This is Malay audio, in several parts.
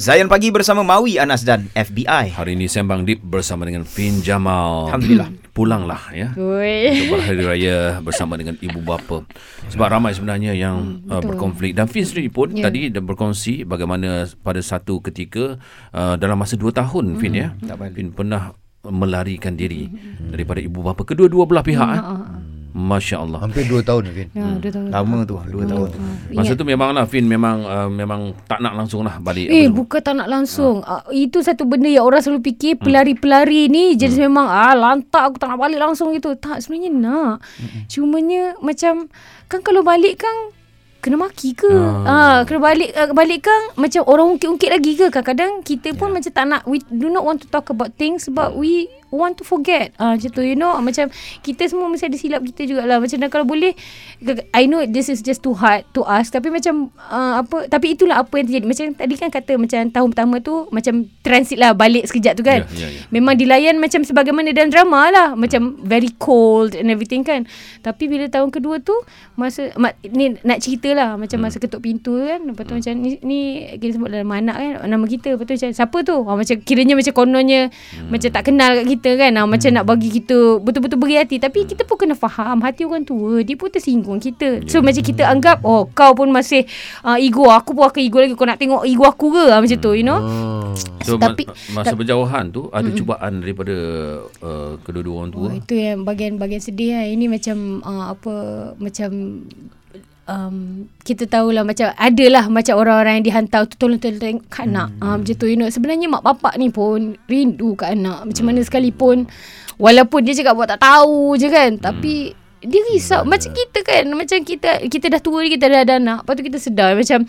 Zayan Pagi bersama Mawi Anas dan FBI. Hari ini Sembang Deep bersama dengan Fin Jamal. Alhamdulillah. Pulanglah ya. Oi. Untuk berhari raya bersama dengan ibu bapa. Sebab ramai sebenarnya yang uh, berkonflik. Dan Fin sendiri pun Ya. tadi dah berkongsi bagaimana pada satu ketika uh, dalam masa dua tahun Fin ya. Fin pernah melarikan diri daripada ibu bapa kedua-dua belah pihak. eh. Masya Allah. Hampir 2 tahun Vin. Ya, dua tahun. Lama tu, dua tahun. Masa tu memanglah Fin memang uh, memang tak nak langsung lah balik. Eh bukan tak nak langsung. Uh, Itu satu benda yang orang selalu fikir Pelari-pelari ni Jadi memang ah Lantak aku tak nak balik langsung gitu. Tak sebenarnya nak. Cumanya macam Kan kalau balik kan Kena maki ke? Ah. Kena balik uh, Balik kan Macam orang ungkit-ungkit lagi ke? Kadang-kadang kita pun macam tak nak We do not want to talk about things Sebab we want to forget. Ah Macam tu you know? Macam kita semua mesti ada silap kita jugalah. Macam kalau boleh I know this is just too hard to ask. Tapi macam uh, apa Tapi itulah apa yang terjadi. Macam tadi kan kata Macam tahun pertama tu Macam transit lah Balik sekejap tu kan? Ya, ya, ya. Memang dilayan macam sebagaimana dalam drama lah. Macam very cold and everything kan? Tapi bila tahun kedua tu Masa mak, Ni nak cerita lah. Macam masa ketuk pintu kan? Lepas tu macam ni, ni Kita sebut dalam anak kan? Nama kita. Lepas tu macam Siapa tu? Ha, Macam kiranya macam kononnya Macam tak kenal kat kita kan. Ha, Macam nak bagi kita Betul-betul beri hati. Tapi kita pun kena faham Hati orang tua Dia pun tersinggung kita. So macam kita anggap Oh kau pun masih uh, Ego. Aku pun akan ego lagi. Kau nak tengok ego aku ke? Ha, Macam tu you know? Oh. So Tapi- ma- masa berjauhan tu ada cubaan daripada uh, kedua-dua orang tua. Oh, itu yang bagian-bagian sedih lah. Ini macam uh, apa macam um, kita tahulah macam adalah macam orang-orang yang dihantar tu tolong tolong tengok kat anak. Uh, macam tu you know. Sebenarnya mak bapak ni pun rindu kat anak. Macam mana sekalipun walaupun dia cakap buat tak tahu je kan. Tapi dia risau. Macam kita kan macam kita kita dah tua ni kita dah ada anak. Lepas tu kita sedar. Macam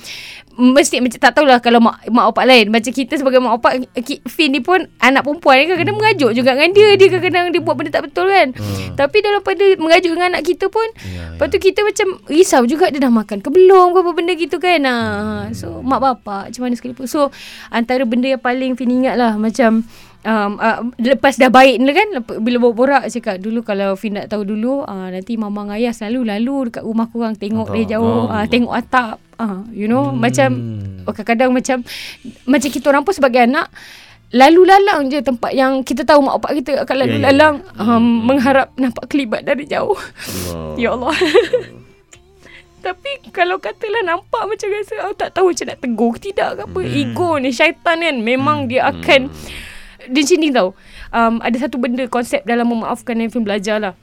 mesti macam tak tahulah kalau mak mak opak lain. Macam kita sebagai mak opak ki- Fin ni pun anak perempuan. Ni kadang-kadang mengajuk juga dengan dia. Dia kadang-kadang dia buat benda tak betul kan. Hmm. tapi dalam pada mengajuk dengan anak kita pun Ya, lepas tu kita macam risau juga. Dia dah makan ke belum ke apa benda gitu kan. Ha. so mak bapak macam mana sekalipun. So antara benda yang paling Fin ingat lah. Macam um, uh, lepas dah baik ni kan lep- bila borak cakap dulu kalau Fin nak tahu dulu uh, nanti mama dengan ayah selalu lalu dekat rumah korang tengok dari jauh uh, tengok atap. Uh, you know hmm. macam oh, kadang-kadang macam macam kita orang pun sebagai anak lalu lalang je tempat yang kita tahu mak bapak kita akan lalu Ya, ya, ya. lalang. Um, mengharap nampak kelibat dari jauh. Ya Allah. Tapi kalau katalah nampak macam rasa aku tak tahu macam nak tegur tidak ke apa. Ego ni syaitan kan memang dia akan dia macam ni tau. Um, ada satu benda konsep dalam memaafkan yang film belajar lah.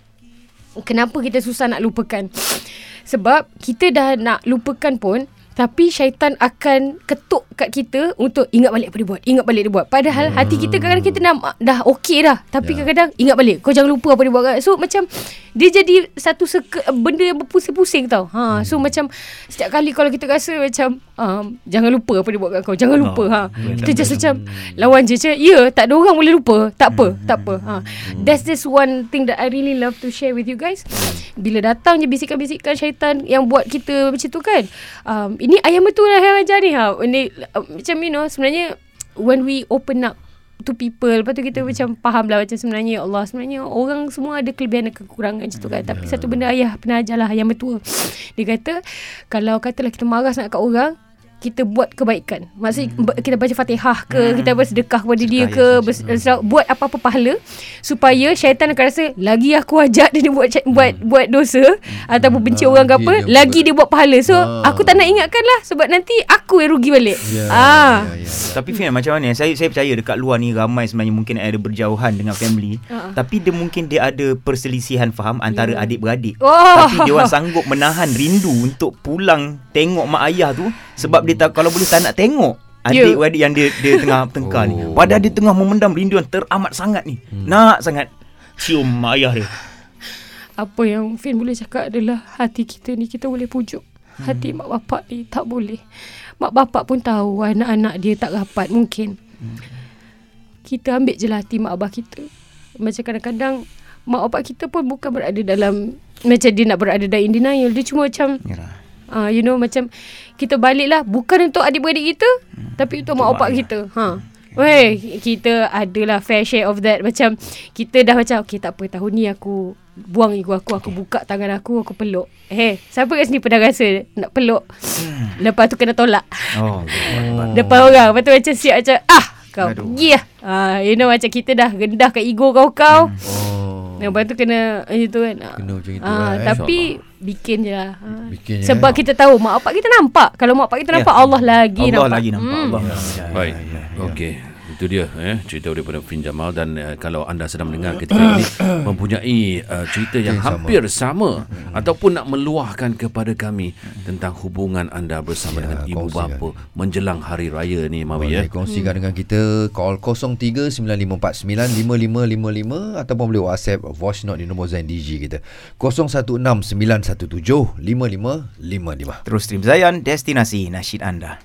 Kenapa kita susah nak lupakan? Sebab kita dah nak lupakan pun tapi syaitan akan ketuk kat kita untuk ingat balik apa dia buat. Ingat balik dia buat. Padahal hati kita kadang-kadang kita dah, dah okey dah. Tapi kadang-kadang ingat balik. Kau jangan lupa apa dia buat. So macam dia jadi satu seke, benda yang berpusing-pusing tau. Ha, so macam setiap kali kalau kita rasa macam um, jangan lupa apa dia buat kat kau. Jangan lupa. Ha. Kita just macam lawan je. Ya tak ada orang boleh lupa. Tak apa. Tak apa. Ha. That's just one thing that I really love to share with you guys. Bila datang je bisikan-bisikan syaitan yang buat kita macam tu kan. Um, ini ayam betul lah yang ajar ni. Ha. Ini, uh, macam you know sebenarnya when we open up to people Lepas tu kita macam faham lah Macam sebenarnya ya Allah Sebenarnya orang semua ada kelebihan dan kekurangan macam tu kan Tapi satu benda ayah pernah ajar lah Yang betul Dia kata Kalau katalah kita marah sangat kat orang kita buat kebaikan. Maksudnya hmm. kita baca Fatihah ke, hmm. kita bersedekah kepada dia Sedekah, ke, ya, bers- hmm. buat apa-apa pahala supaya syaitan akan rasa lagi aku ajak dia, buat hmm. buat buat dosa hmm. ataupun benci Ah, orang ke apa, dia lagi buat. dia buat pahala. So Ah. aku tak nak ingatkan lah sebab nanti aku yang rugi balik. Ya, ah. ya, ya. Tapi Fian macam mana? Saya saya percaya dekat luar ni ramai sebenarnya mungkin ada berjauhan dengan family. Ha. Tapi dia mungkin dia ada perselisihan faham antara Ya. adik-beradik. Oh. Tapi dia orang sanggup menahan rindu untuk pulang tengok mak ayah tu sebab dia tak kalau boleh tak nak tengok Ya. adik-beradik yang dia dia tengah tengkar ni. Oh. Padahal dia tengah memendam rindu yang teramat sangat ni. Nak sangat cium mak ayah dia. Apa yang Fin boleh cakap adalah hati kita ni kita boleh pujuk. Hati mak bapak ni tak boleh. Mak bapak pun tahu anak-anak dia tak rapat mungkin. Kita ambil je lah hati mak abah kita. Macam kadang-kadang mak bapak kita pun bukan berada dalam macam dia nak berada dalam denial. Dia cuma macam Yalah. Uh, you know macam kita balik lah bukan untuk adik-beradik kita tapi untuk mak ayah. kita. Ha. Weh, kita adalah fair share of that. Macam kita dah macam, okay tak apa tahun ni aku buang ego aku, aku buka tangan aku, aku peluk. Eh, siapa kat sini pernah rasa nak peluk? Lepas tu kena tolak. Oh. Depan orang. Lepas tu macam siap macam, ah kau Aduh. pergi lah. Ah, you know macam kita dah rendahkan ego kau-kau. Oh. Lepas tu kena macam tu kan. Kena macam itu Ah, lah, eh. Tapi bikin je lah. Ah. Bikin je, Sebab eh. kita tahu mak bapak kita nampak. Kalau mak bapak kita Ya. nampak Allah lagi Allah nampak. lagi nampak. Hmm. Allah. Ya, ya, Baik. ya, ya. Okey. Itu dia eh cerita daripada Fin Jamal dan uh, kalau anda sedang mendengar ketika ini mempunyai uh, cerita yang Yang sama. hampir sama ataupun nak meluahkan kepada kami tentang hubungan anda bersama Ya, dengan ibu kongsikan. bapa menjelang hari raya ni Mawi ya. Boleh kongsikan dengan kita call 0395495555 ataupun boleh WhatsApp voice note di nombor Zain DG kita 0169175555. Terus stream Zayan, destinasi nasyid anda.